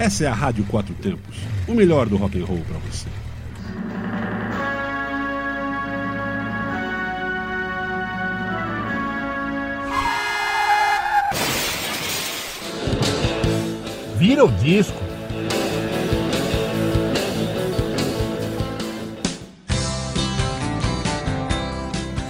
Essa é a Rádio Quatro Tempos, o melhor do rock and roll para você. Vira o disco.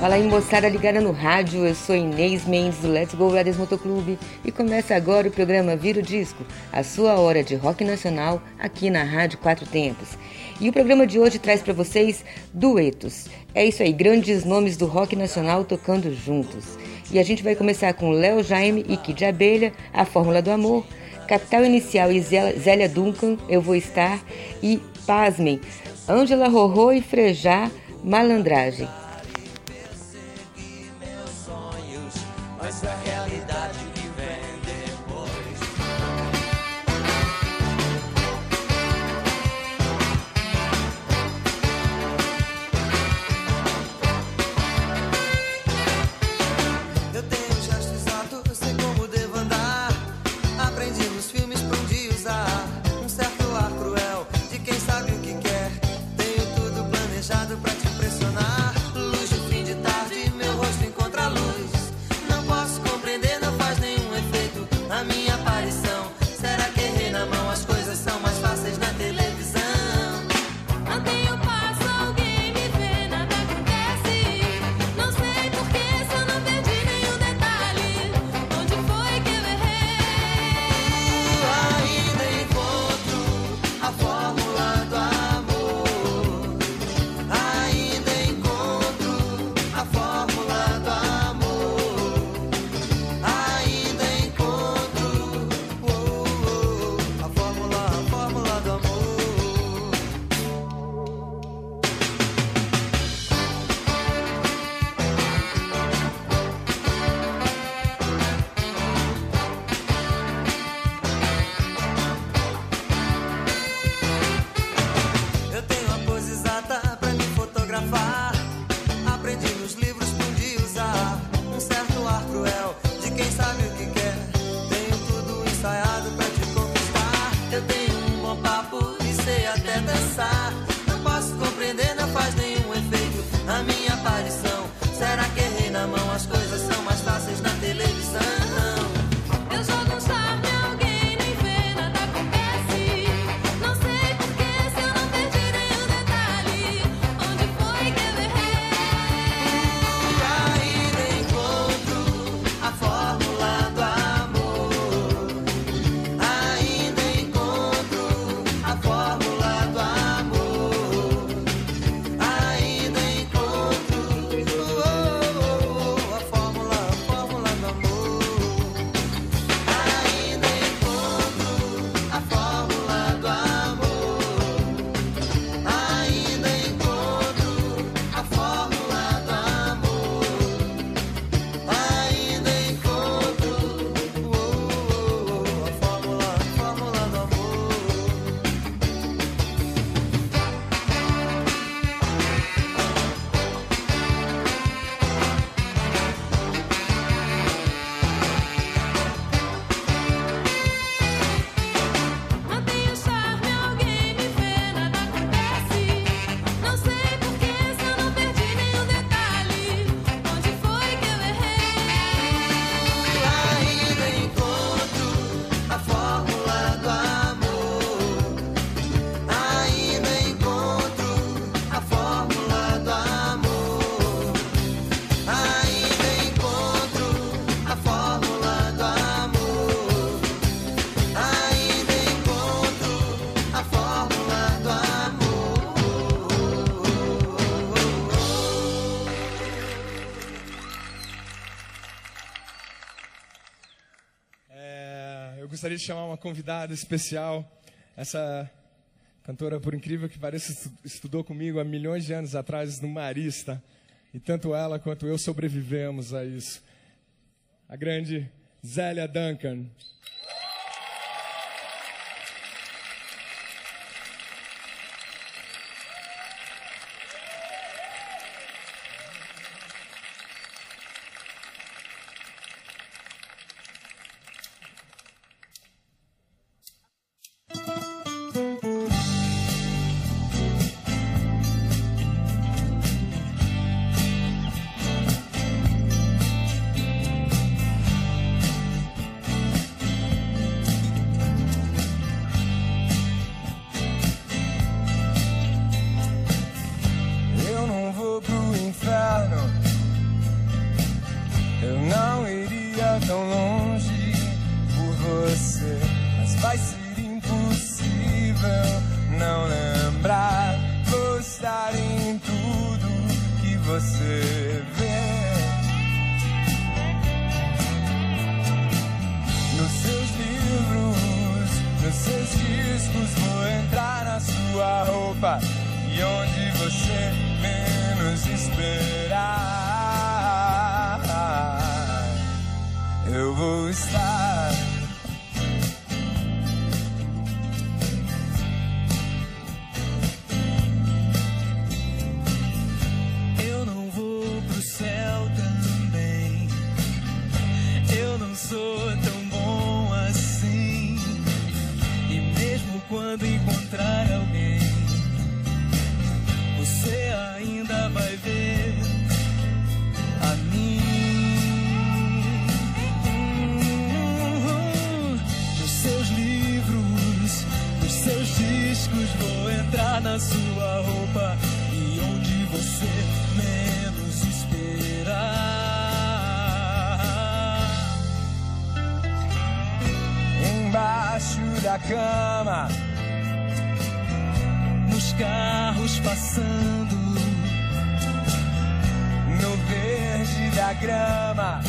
Fala aí, moçada ligada no rádio. Eu sou Inês Mendes do Let's Go Brothers Motoclube e começa agora o programa Vira o Disco, a sua hora de rock nacional aqui na Rádio Quatro Tempos. E o programa de hoje traz para vocês duetos. É isso aí, grandes nomes do rock nacional tocando juntos. E a gente vai começar com Léo Jaime e Kid Abelha, A Fórmula do Amor, Capital Inicial e Zélia Duncan, Eu Vou Estar e, pasmem, Ângela Rorô e Frejá, Malandragem. Gostaria de chamar uma convidada especial. Essa cantora, por incrível que pareça, estudou comigo há milhões de anos atrás no Marista. E tanto ela quanto eu sobrevivemos a isso. A grande Zélia Duncan. em tudo que você vê. Nos seus livros, nos seus discos, vou entrar na sua roupa e onde você menos esperar, eu vou estar. Quando encontrar alguém, você ainda vai ver a mim. Nos seus livros, nos seus discos, vou entrar na sua da cama, nos carros passando, no verde da grama,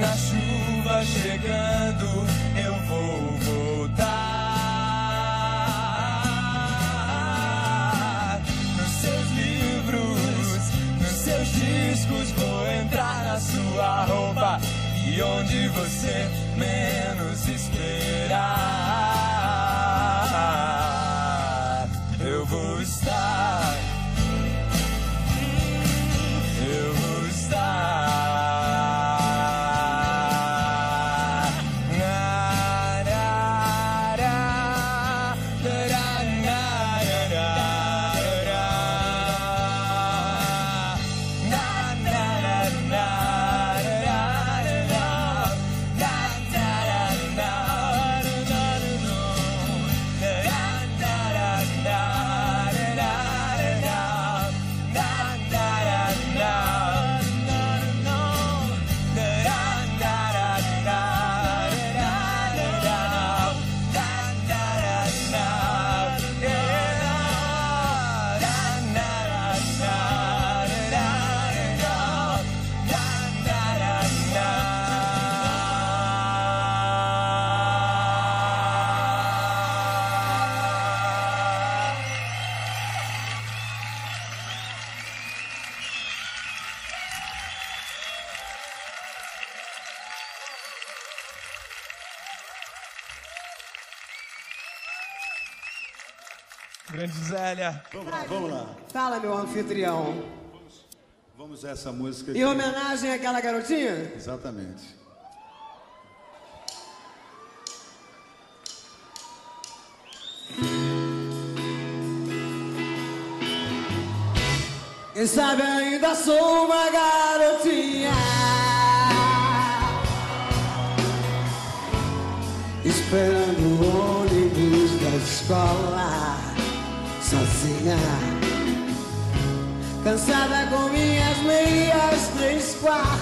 na chuva chegando, eu vou voltar. Nos seus livros, nos seus discos, vou entrar na sua roupa e onde você menos esperar, eu vou estar. Grande Zélia. Vamos lá, vamos lá. Fala, meu anfitrião. Vamos a essa música. Em que- homenagem àquela garotinha? Exatamente. Quem sabe ainda sou uma garotinha. Esperando o ônibus da escola, Cansada com minhas meias três quartos.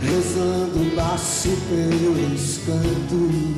Rezando baixo pelos cantos.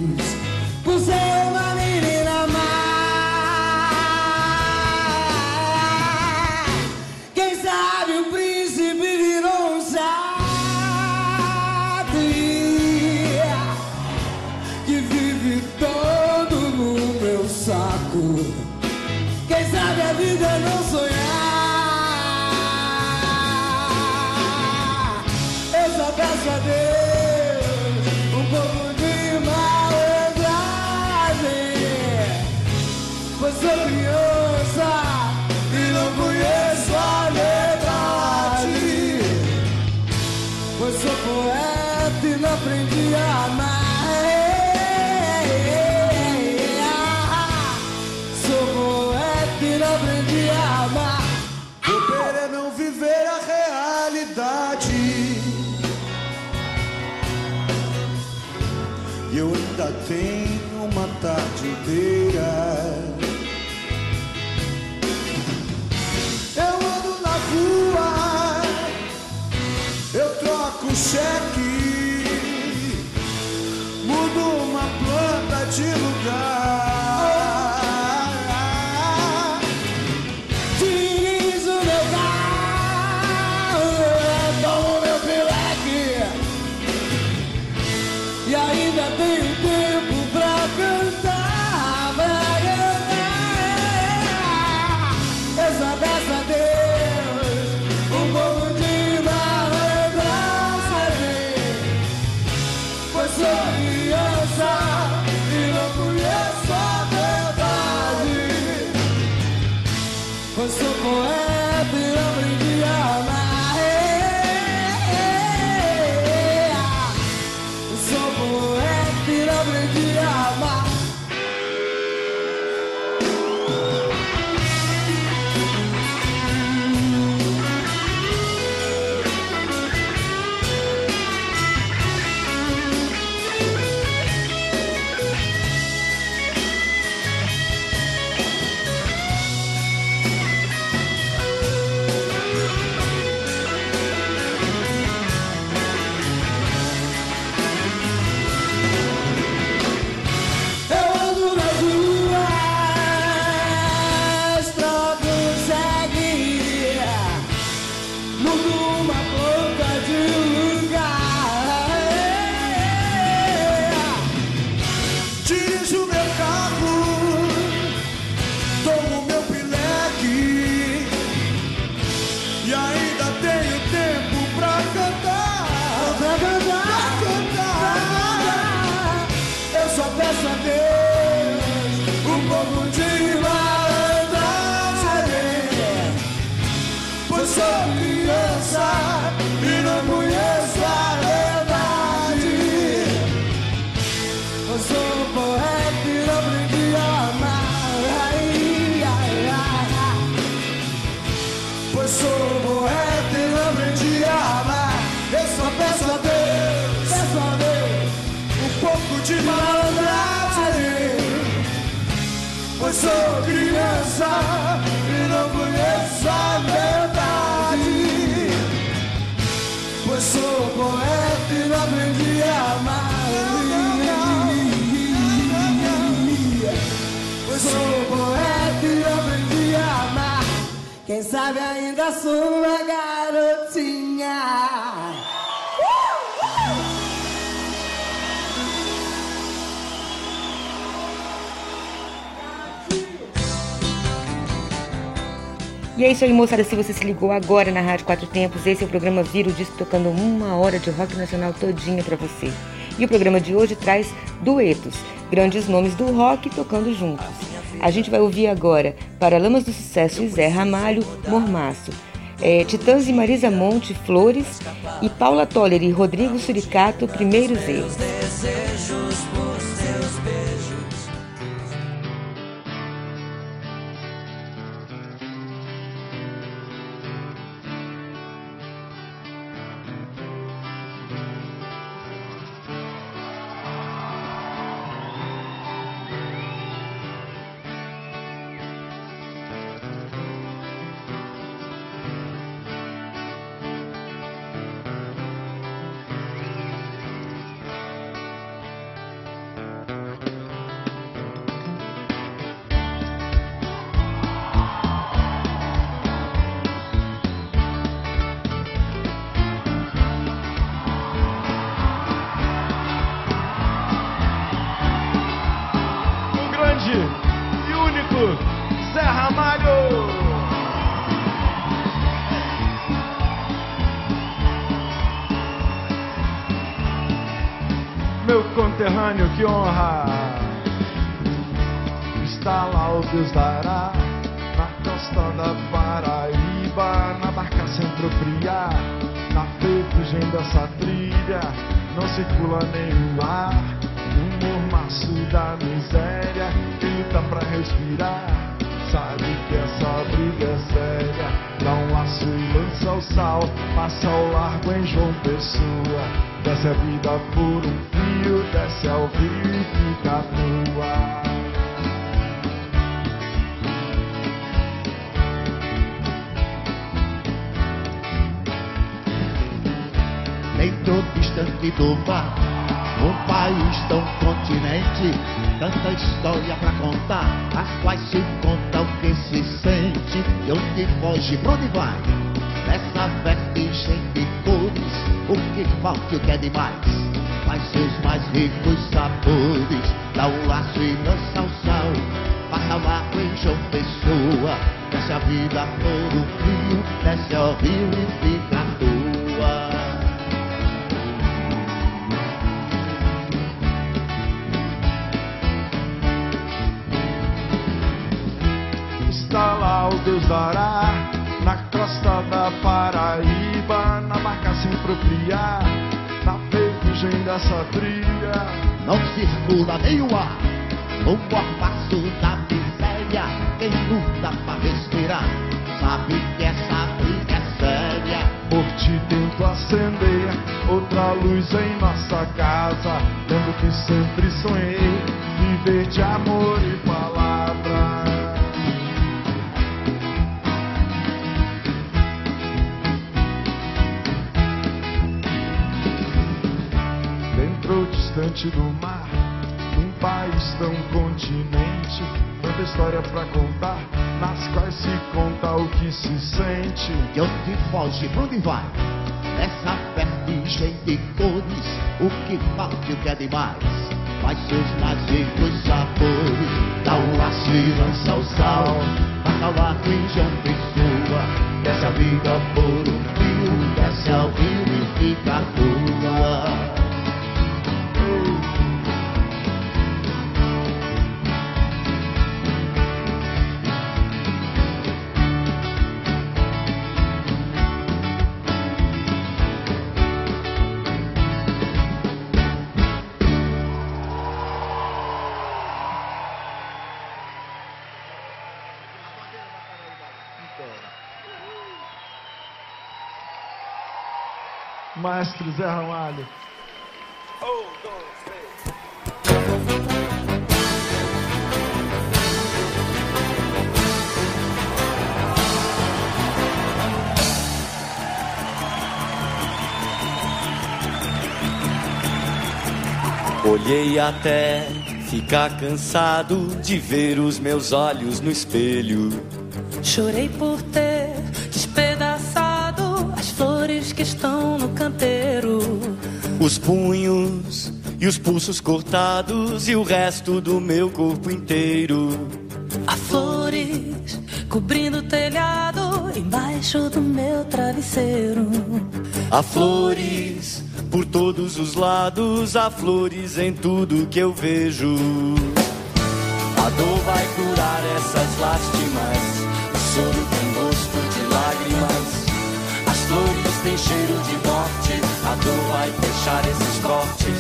Pois sou poeta e aprendi a amar. Quem sabe ainda sou uma garotinha. E é isso aí, moçada. Se você se ligou agora na Rádio Quatro Tempos, esse é o programa Vira o Disco tocando uma hora de rock nacional todinha para você. E o programa de hoje traz duetos, grandes nomes do rock tocando juntos. A gente vai ouvir agora Paralamas do Sucesso e Zé Ramalho, Mormaço. É, Titãs e Marisa Monte, Flores. E Paula Toller e Rodrigo Suricato, Primeiros Erros. Ferrugem dessa trilha, não circula nem o ar, no mormaço da miséria, grita pra respirar, sabe que essa briga é séria, dá um laço e lança o sal, passa ao largo em João Pessoa. Desce a vida por um fio, desce ao rio e fica nua. Dentro distante do mar, um país tão continente, tanta história pra contar, as quais se conta o que se sente, e onde foge, pra onde vai? Nessa vertigem de cores o que falta e o que é demais. Mas seus mais ricos sabores, dá um laço e dança o sal. Passa o arco em João Pessoa, desce a vida por um rio, desce ao rio e fica à Deus dará, na costa da Paraíba, na barca se apropriar, na ferrugem dessa trilha. Não circula nem o ar, o passo da miséria. Quem luta pra respirar, sabe que essa briga é séria. Por ti tento acender outra luz em nossa casa. Lembro que sempre sonhei viver de amor e palavra. Distante do mar, um país tão continente, tanta história pra contar, nas quais se conta o que se sente. De onde foge, pra onde vai? Essa vertigem de cores, o que falta e o que é demais. Faz seus mais ricos sabores, dá um laço e lança o sal. Passa o arco em João Pessoa, desce a vida por um fio, desce ao rio e fica à mestre Zé Ramalho. Um. Olhei até ficar cansado de ver os meus olhos no espelho. Chorei por ter que estão no canteiro. Os punhos e os pulsos cortados e o resto do meu corpo inteiro. Há flores cobrindo o telhado embaixo do meu travesseiro. Há flores por todos os lados, há flores em tudo que eu vejo. A dor vai curar essas lástimas. tem cheiro de morte. A dor vai fechar esses cortes.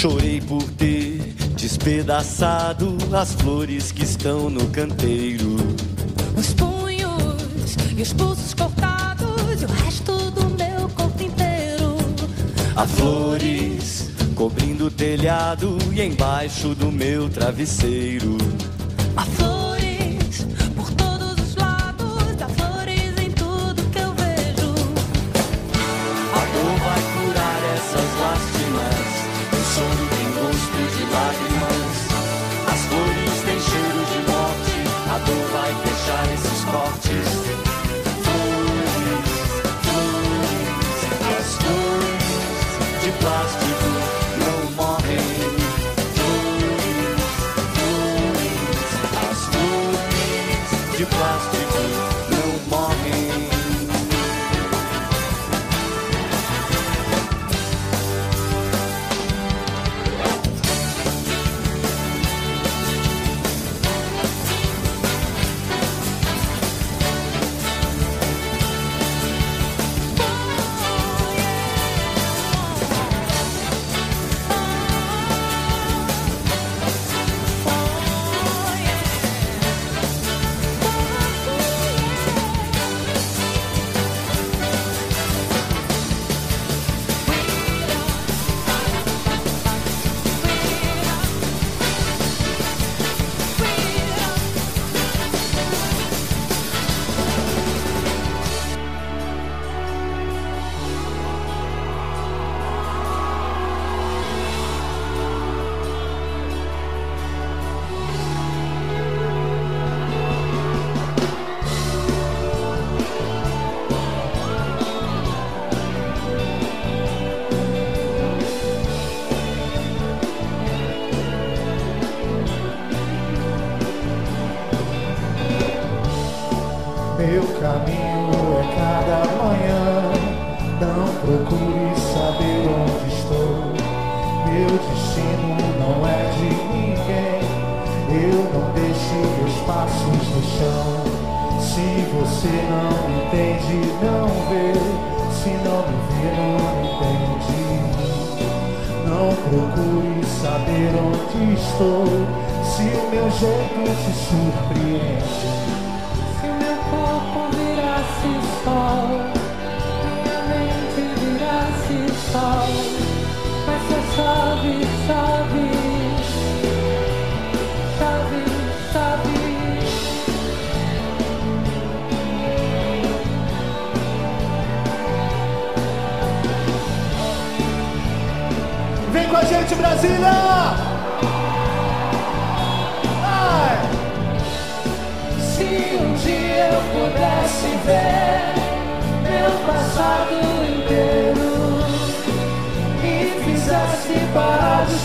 Chorei por ter despedaçado as flores que estão no canteiro. Os punhos e os pulsos cortados e o resto do meu corpo inteiro. Há flores cobrindo o telhado e embaixo do meu travesseiro. Há flores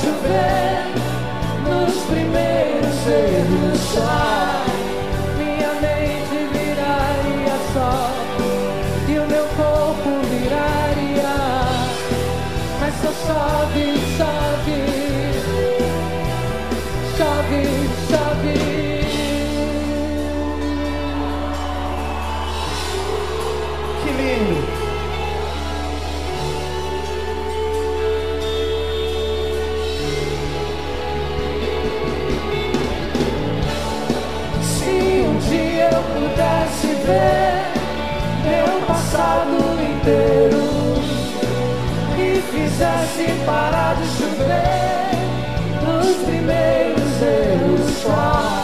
chover nos primeiros erros. Rever meu passado inteiro e fizesse parar de chover nos primeiros erros. Qual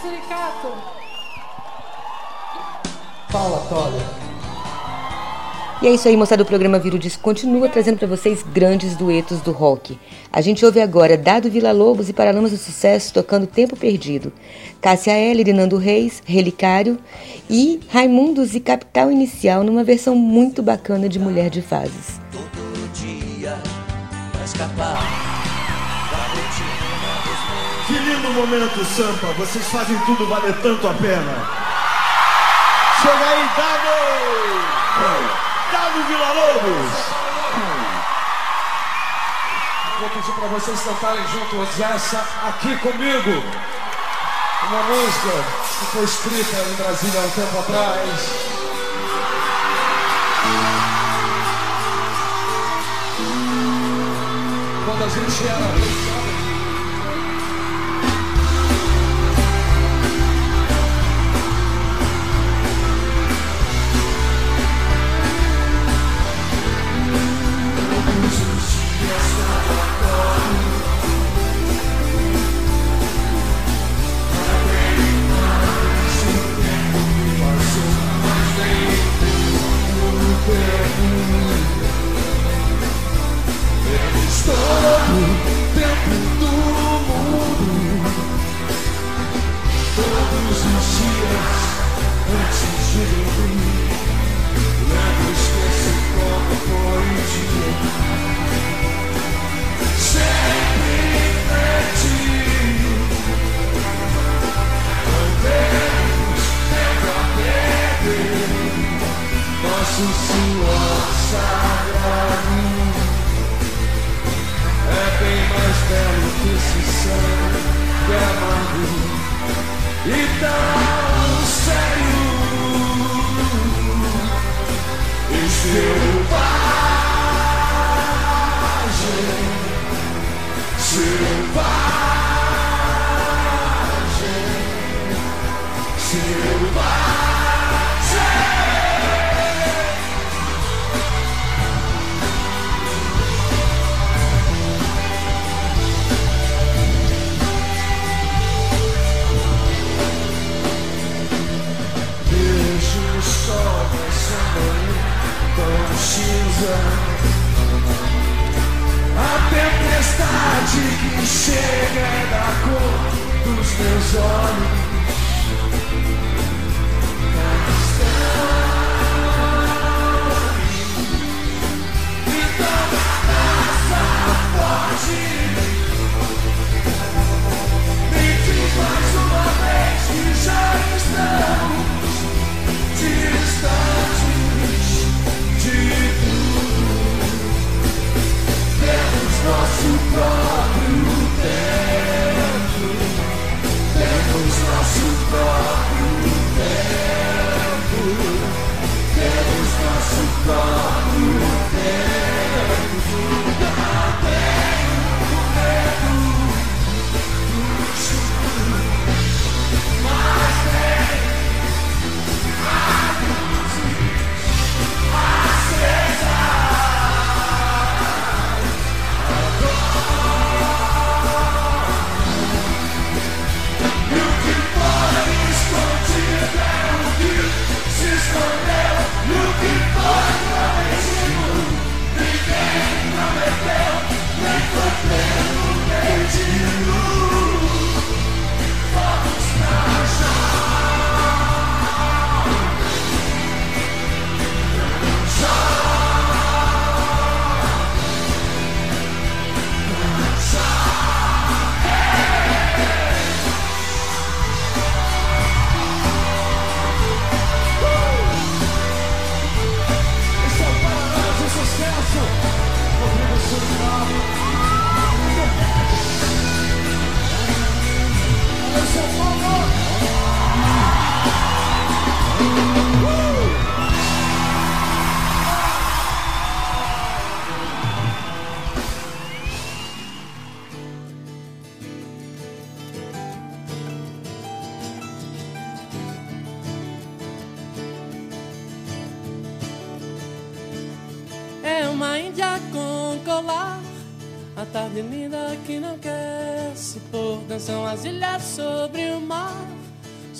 Suricato. Fala, Tolia. E é isso aí, moçada. O programa Viro Disco continua trazendo para vocês grandes duetos do rock. A gente ouve agora Dado Vila Lobos e Paralamas do Sucesso tocando Tempo Perdido. Cássia Eller e Nando Reis, Relicário. E Raimundos e Capital Inicial numa versão muito bacana de Mulher de Fases. todo dia pra escapar Que lindo momento, Sampa. Vocês fazem tudo valer tanto a pena. Chega aí, Dado! Dado Vila Lobos! Vou pedir para vocês cantarem juntos essa aqui comigo. Uma música que foi escrita em Brasília há um tempo atrás. Quando a gente era. Todo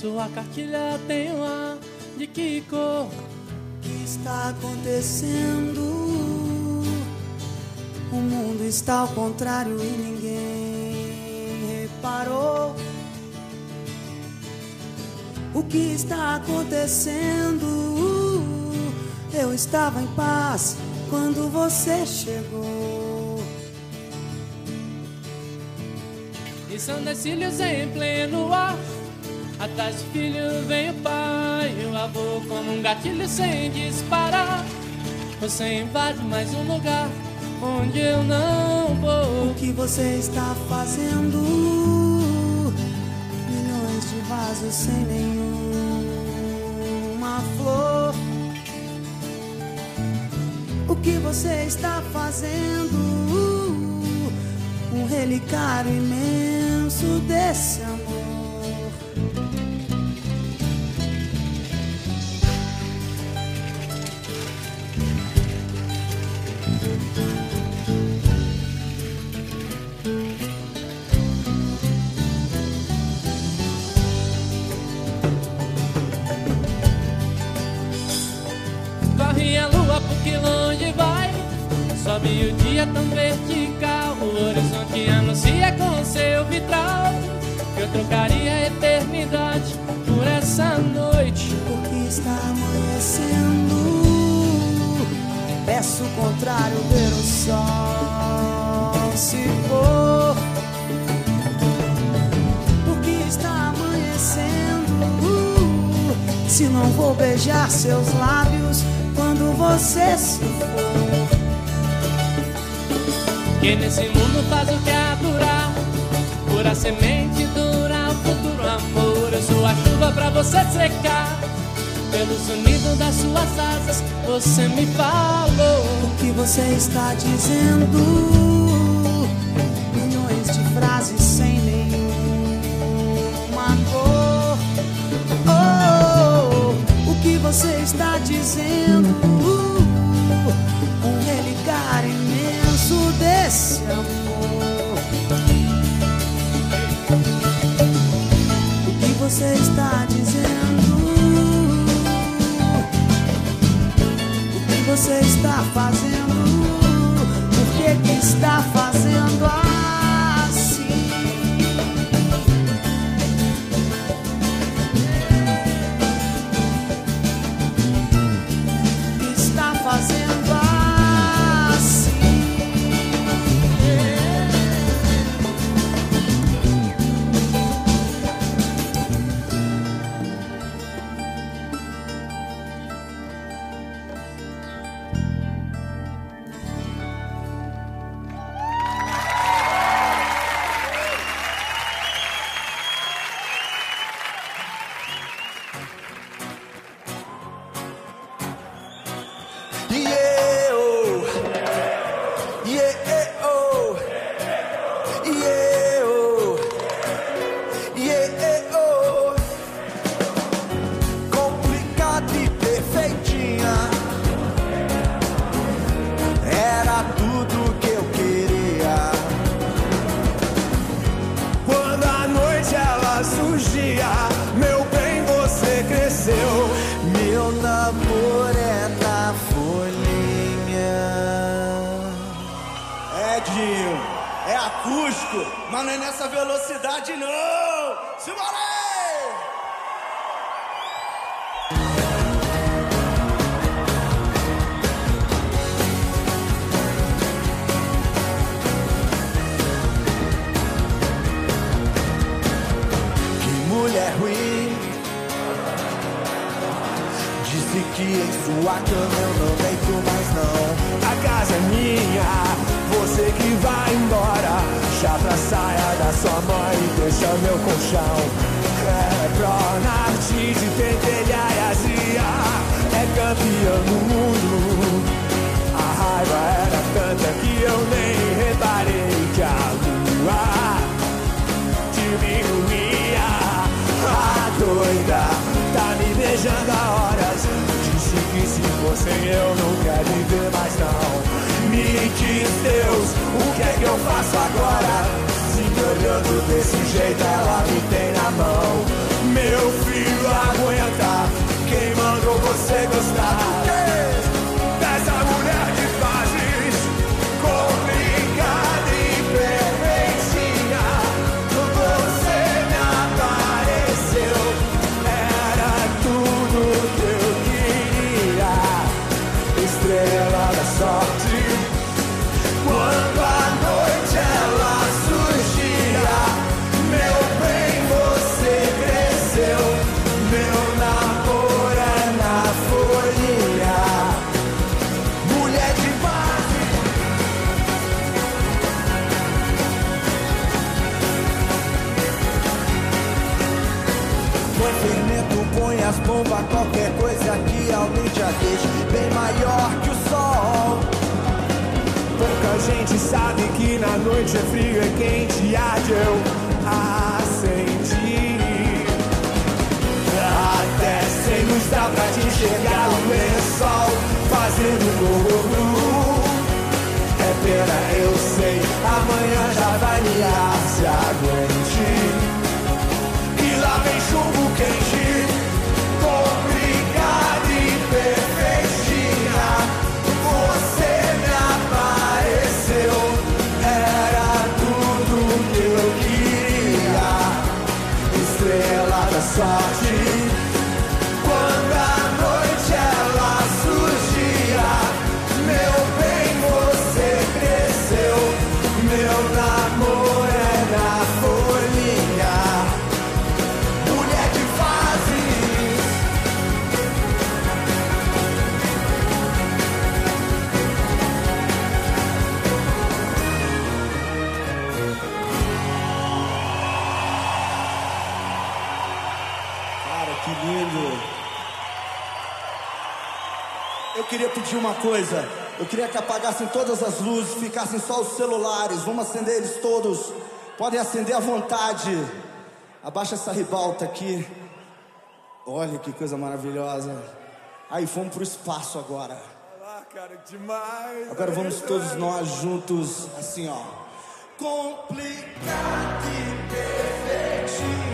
Sua cartilha tem um ar de que cor? O que está acontecendo? O mundo está ao contrário e ninguém reparou. O que está acontecendo? Eu estava em paz quando você chegou. E são decílios em pleno ar. Atrás do filho vem o pai e o avô como um gatilho sem disparar. Você invade mais um lugar onde eu não vou. O que você está fazendo? Milhões de vasos sem nenhuma flor. O que você está fazendo? Um relicário imenso desse amor. Sobe o dia tão vertical. O horizonte anuncia com seu vitral. Eu trocaria a eternidade por essa noite. Porque está amanhecendo. Peço o contrário, ver o sol se pôr. Porque está amanhecendo. Se não vou beijar seus lábios quando você se for. Que nesse mundo faz o que é durar. Pura semente dura o futuro amor. Eu sou a chuva pra você secar. Pelo sonido das suas asas, você me falou. O que você está dizendo? Milhões de frases sem nenhuma cor. Oh, o que você está dizendo? Desse amor. O que você está dizendo? O que você está fazendo? Por que que está fazendo assim? Não! Deixa meu colchão. É pronarte de pentelha e azia. É campeão do mundo. A raiva era tanta que eu nem reparei que a lua diminuía. A doida tá me beijando há horas. Disse que se fosse eu não quer viver mais não. me diz Deus, o que é que eu faço agora? Olhando desse jeito ela me tem na mão. Meu na noite é frio e quente há de eu assentir. Até sem luz dá pra te enxergar o lençol fazendo gol. É pena, eu sei, amanhã já vai liar, se pedir uma coisa. Eu queria que apagassem todas as luzes, ficassem só os celulares. Vamos acender eles todos. Podem acender à vontade. Abaixa essa ribalta aqui. Olha que coisa maravilhosa. Aí, vamos pro espaço agora. cara, demais. Agora vamos todos nós juntos, assim, ó. Complicado e perfeitinha.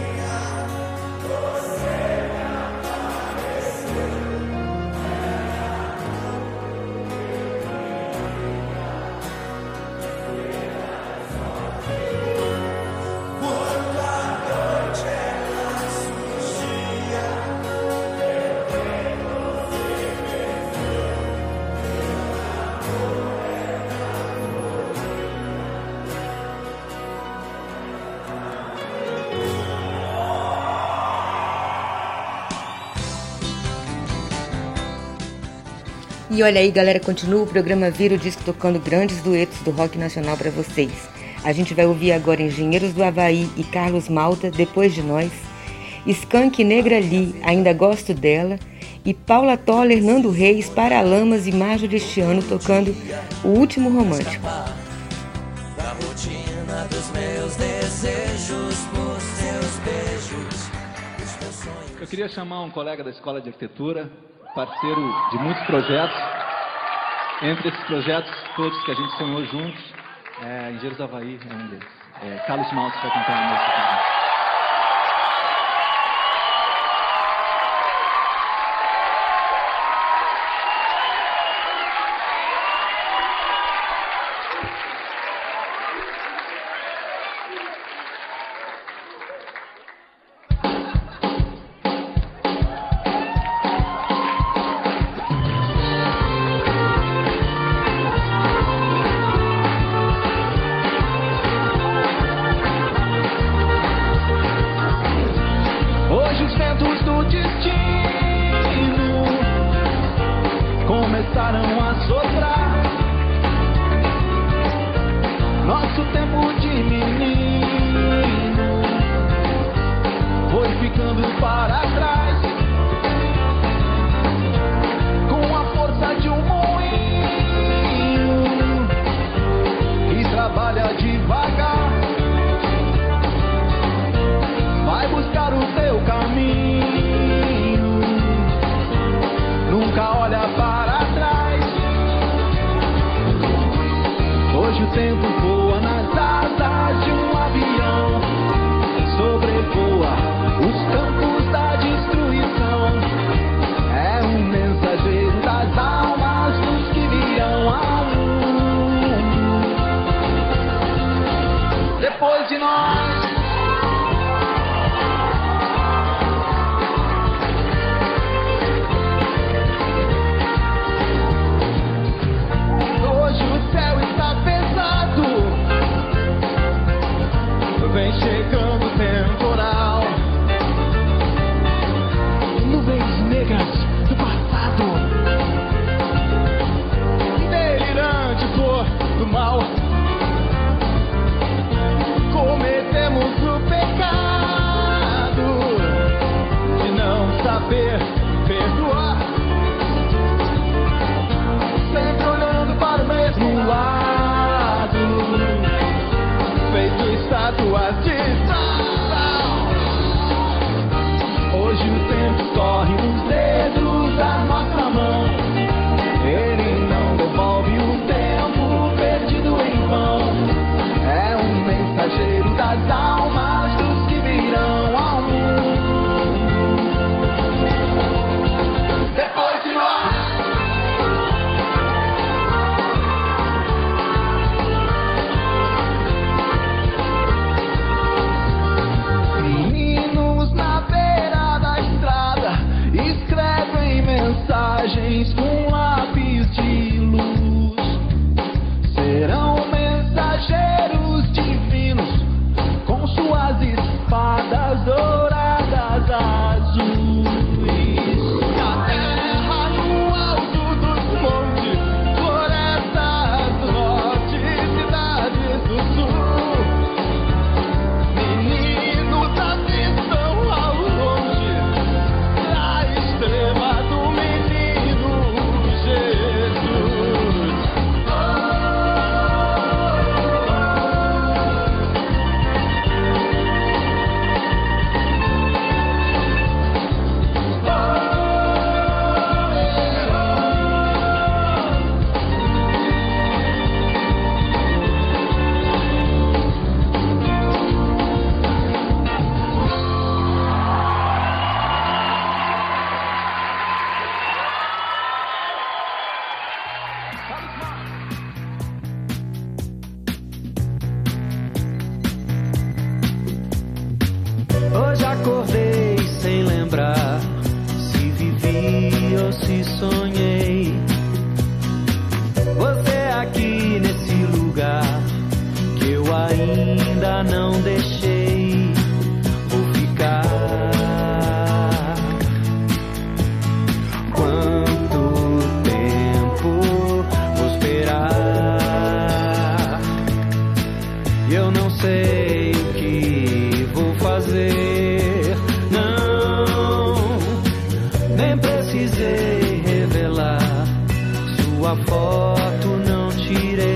E olha aí, galera, continua o programa Vira o Disco tocando grandes duetos do rock nacional pra vocês. A gente vai ouvir agora Engenheiros do Havaí e Carlos Malta, Depois de Nós, Skank Negra Lee, Ainda Gosto Dela, e Paula Toller, Nando Reis, Paralamas e Marjorie este ano tocando O Último Romântico. Da rotina dos meus desejos, por seus beijos. Eu queria chamar um colega da Escola de Arquitetura, parceiro de muitos projetos. Entre esses projetos todos que a gente sonhou juntos, é, Engenheiros do Havaí é um deles. É, Carlos Maltes vai cantar uma música Sua foto não tirei.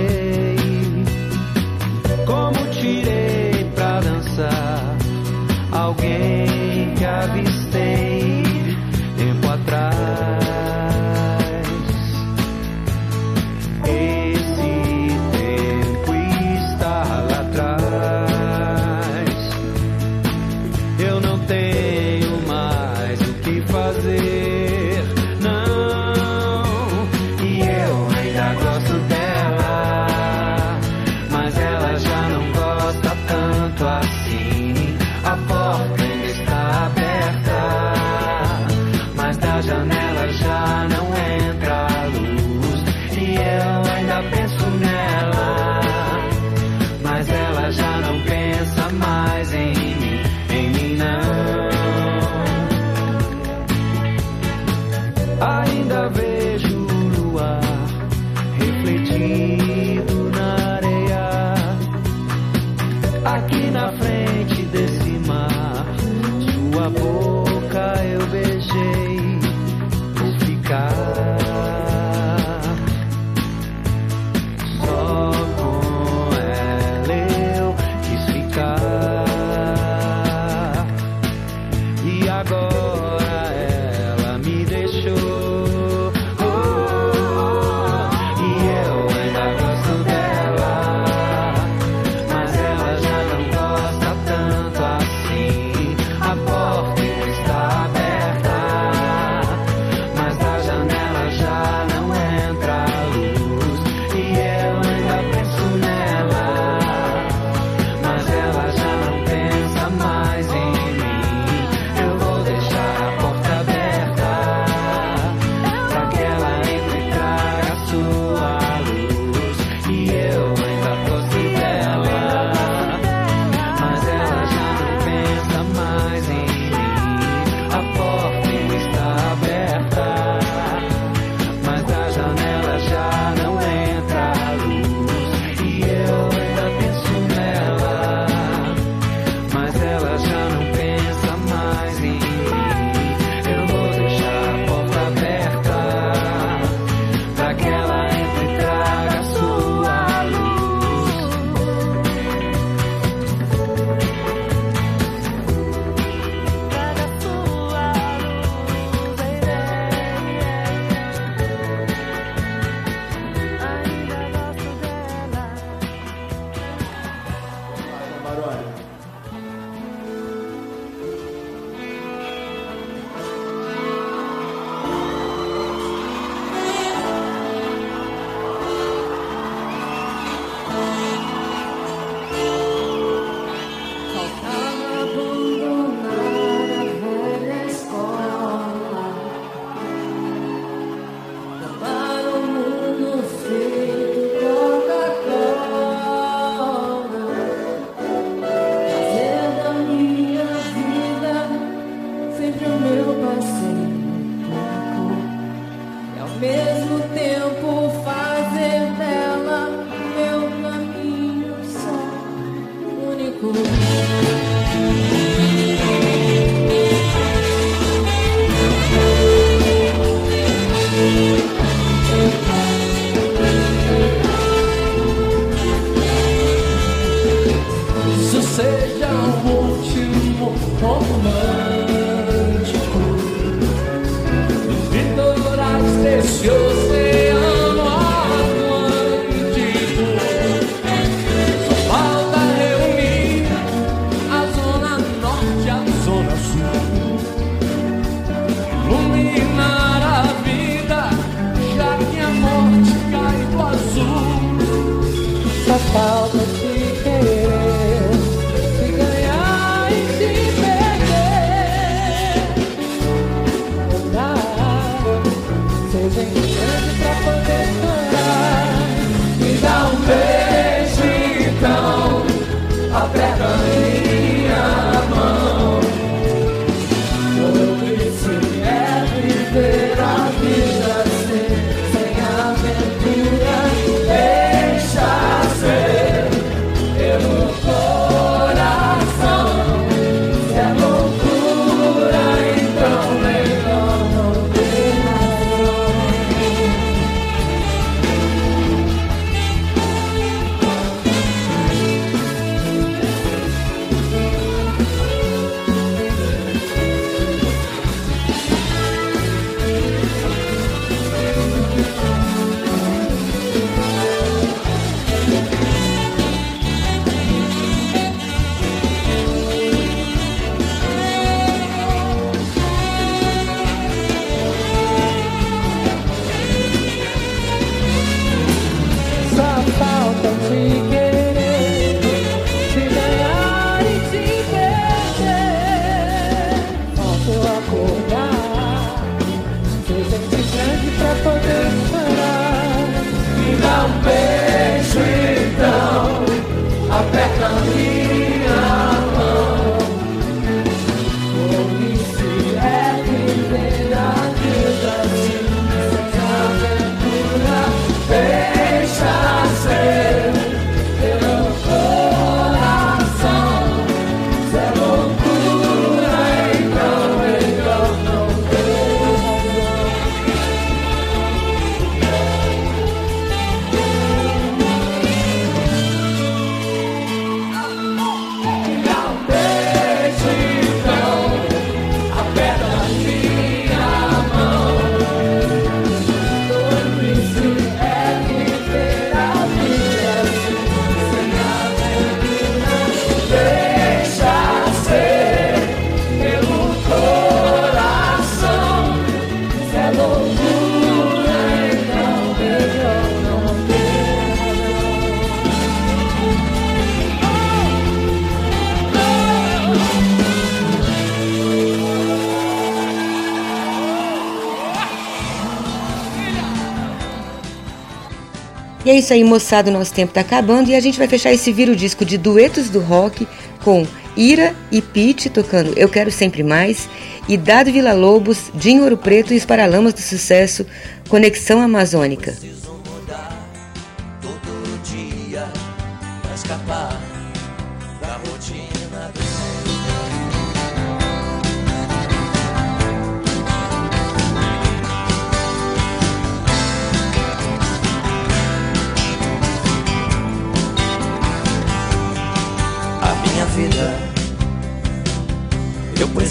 Isso aí, moçada, o nosso tempo tá acabando e a gente vai fechar esse viro disco de duetos do rock com Ira e Pete tocando Eu Quero Sempre Mais e Dado Vila Lobos, Dinho Ouro Preto e os Paralamas do Sucesso, Conexão Amazônica.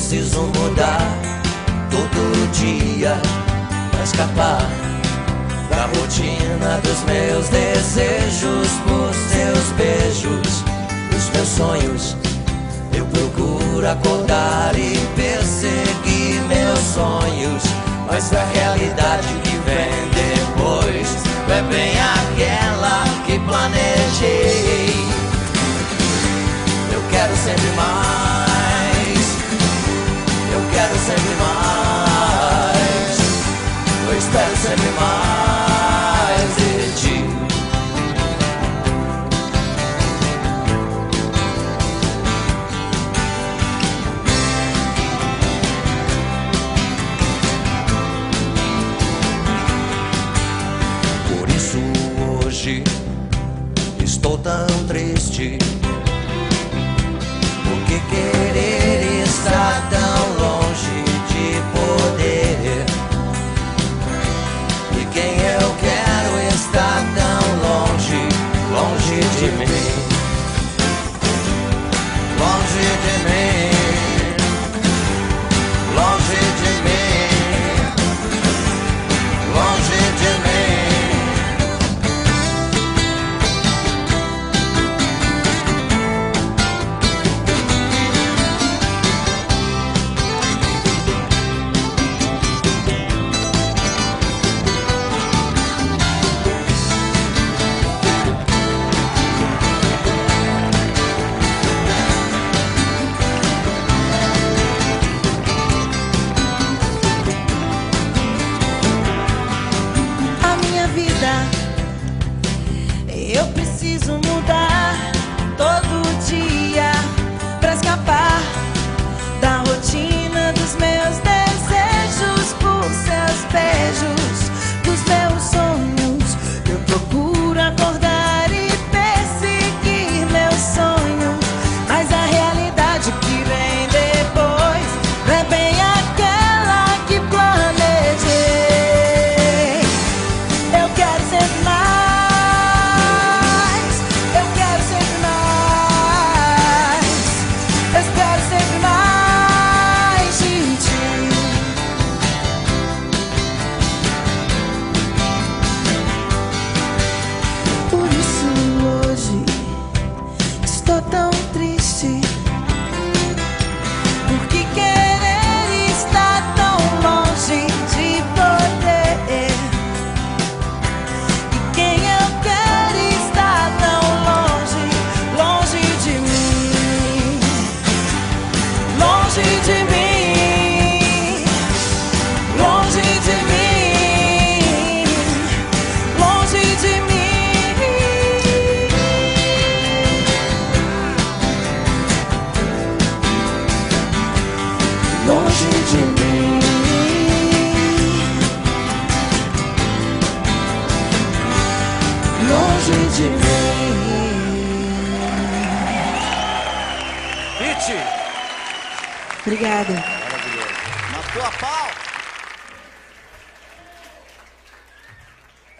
Preciso mudar todo dia pra escapar da rotina dos meus desejos por seus beijos, os meus sonhos. Eu procuro acordar e perseguir meus sonhos, mas a realidade que vem depois é bem aquela que planejei. Eu quero sempre mais, sempre mais. Eu espero sempre mais de ti. Por isso hoje estou tão triste. Porque querer estar tão E quem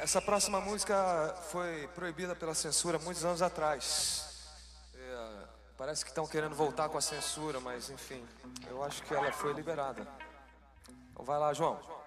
Essa próxima música foi proibida pela censura muitos anos atrás. É, parece que estão querendo voltar com a censura, mas enfim, eu acho que ela foi liberada. Então vai lá, João.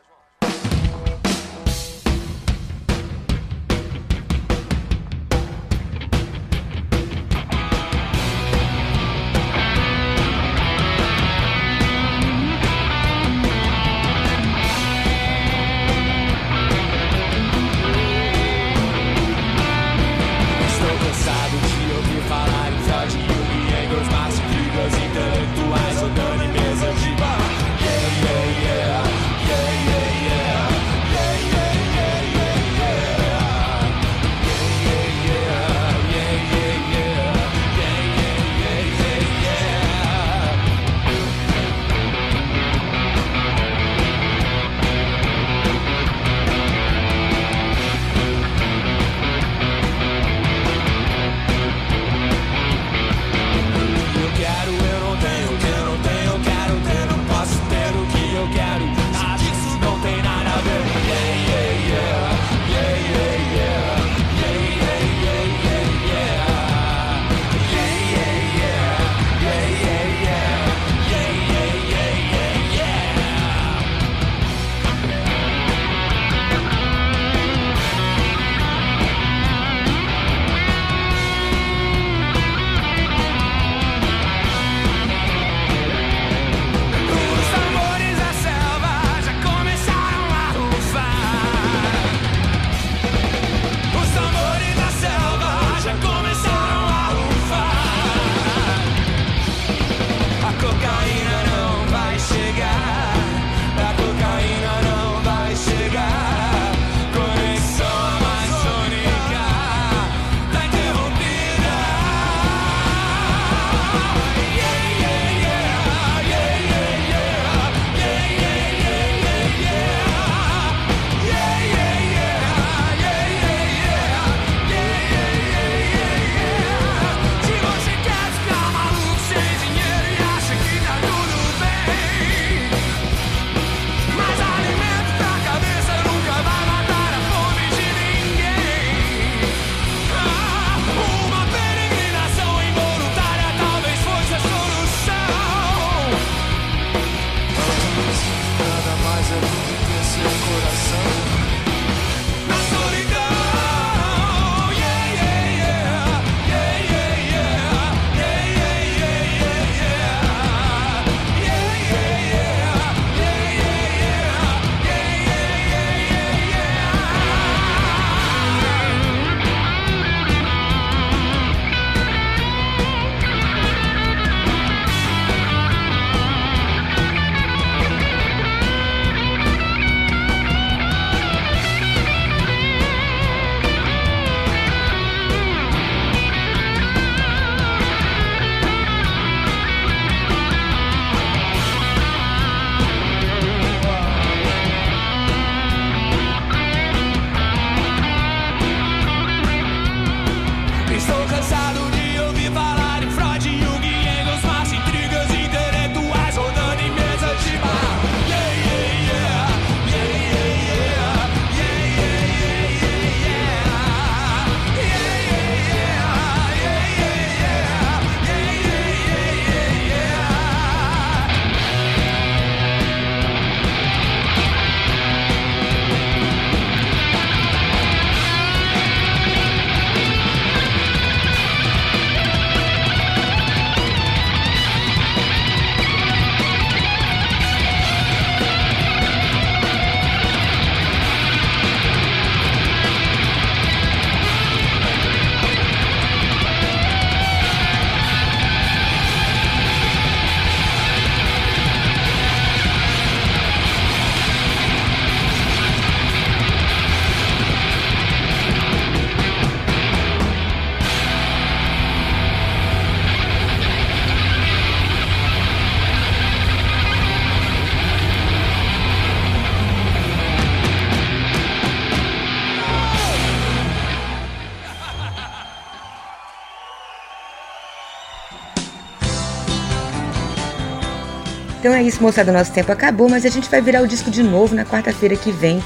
Isso, moçada, nosso tempo acabou, mas a gente vai virar o disco de novo na quarta-feira que vem,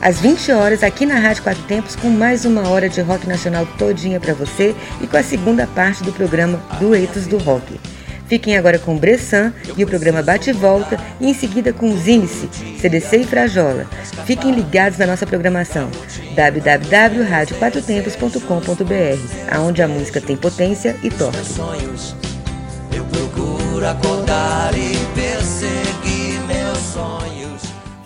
às 20 horas, aqui na Rádio Quatro Tempos, com mais uma hora de rock nacional todinha para você e com a segunda parte do programa Duetos do Rock. Fiquem agora com Bressan e o programa Bate e Volta e em seguida com Zinice, CDC e Frajola. Fiquem ligados na nossa programação www.radioquatrotempos.com.br, aonde a música tem potência e torque. Eu procuro acordar e sonhos.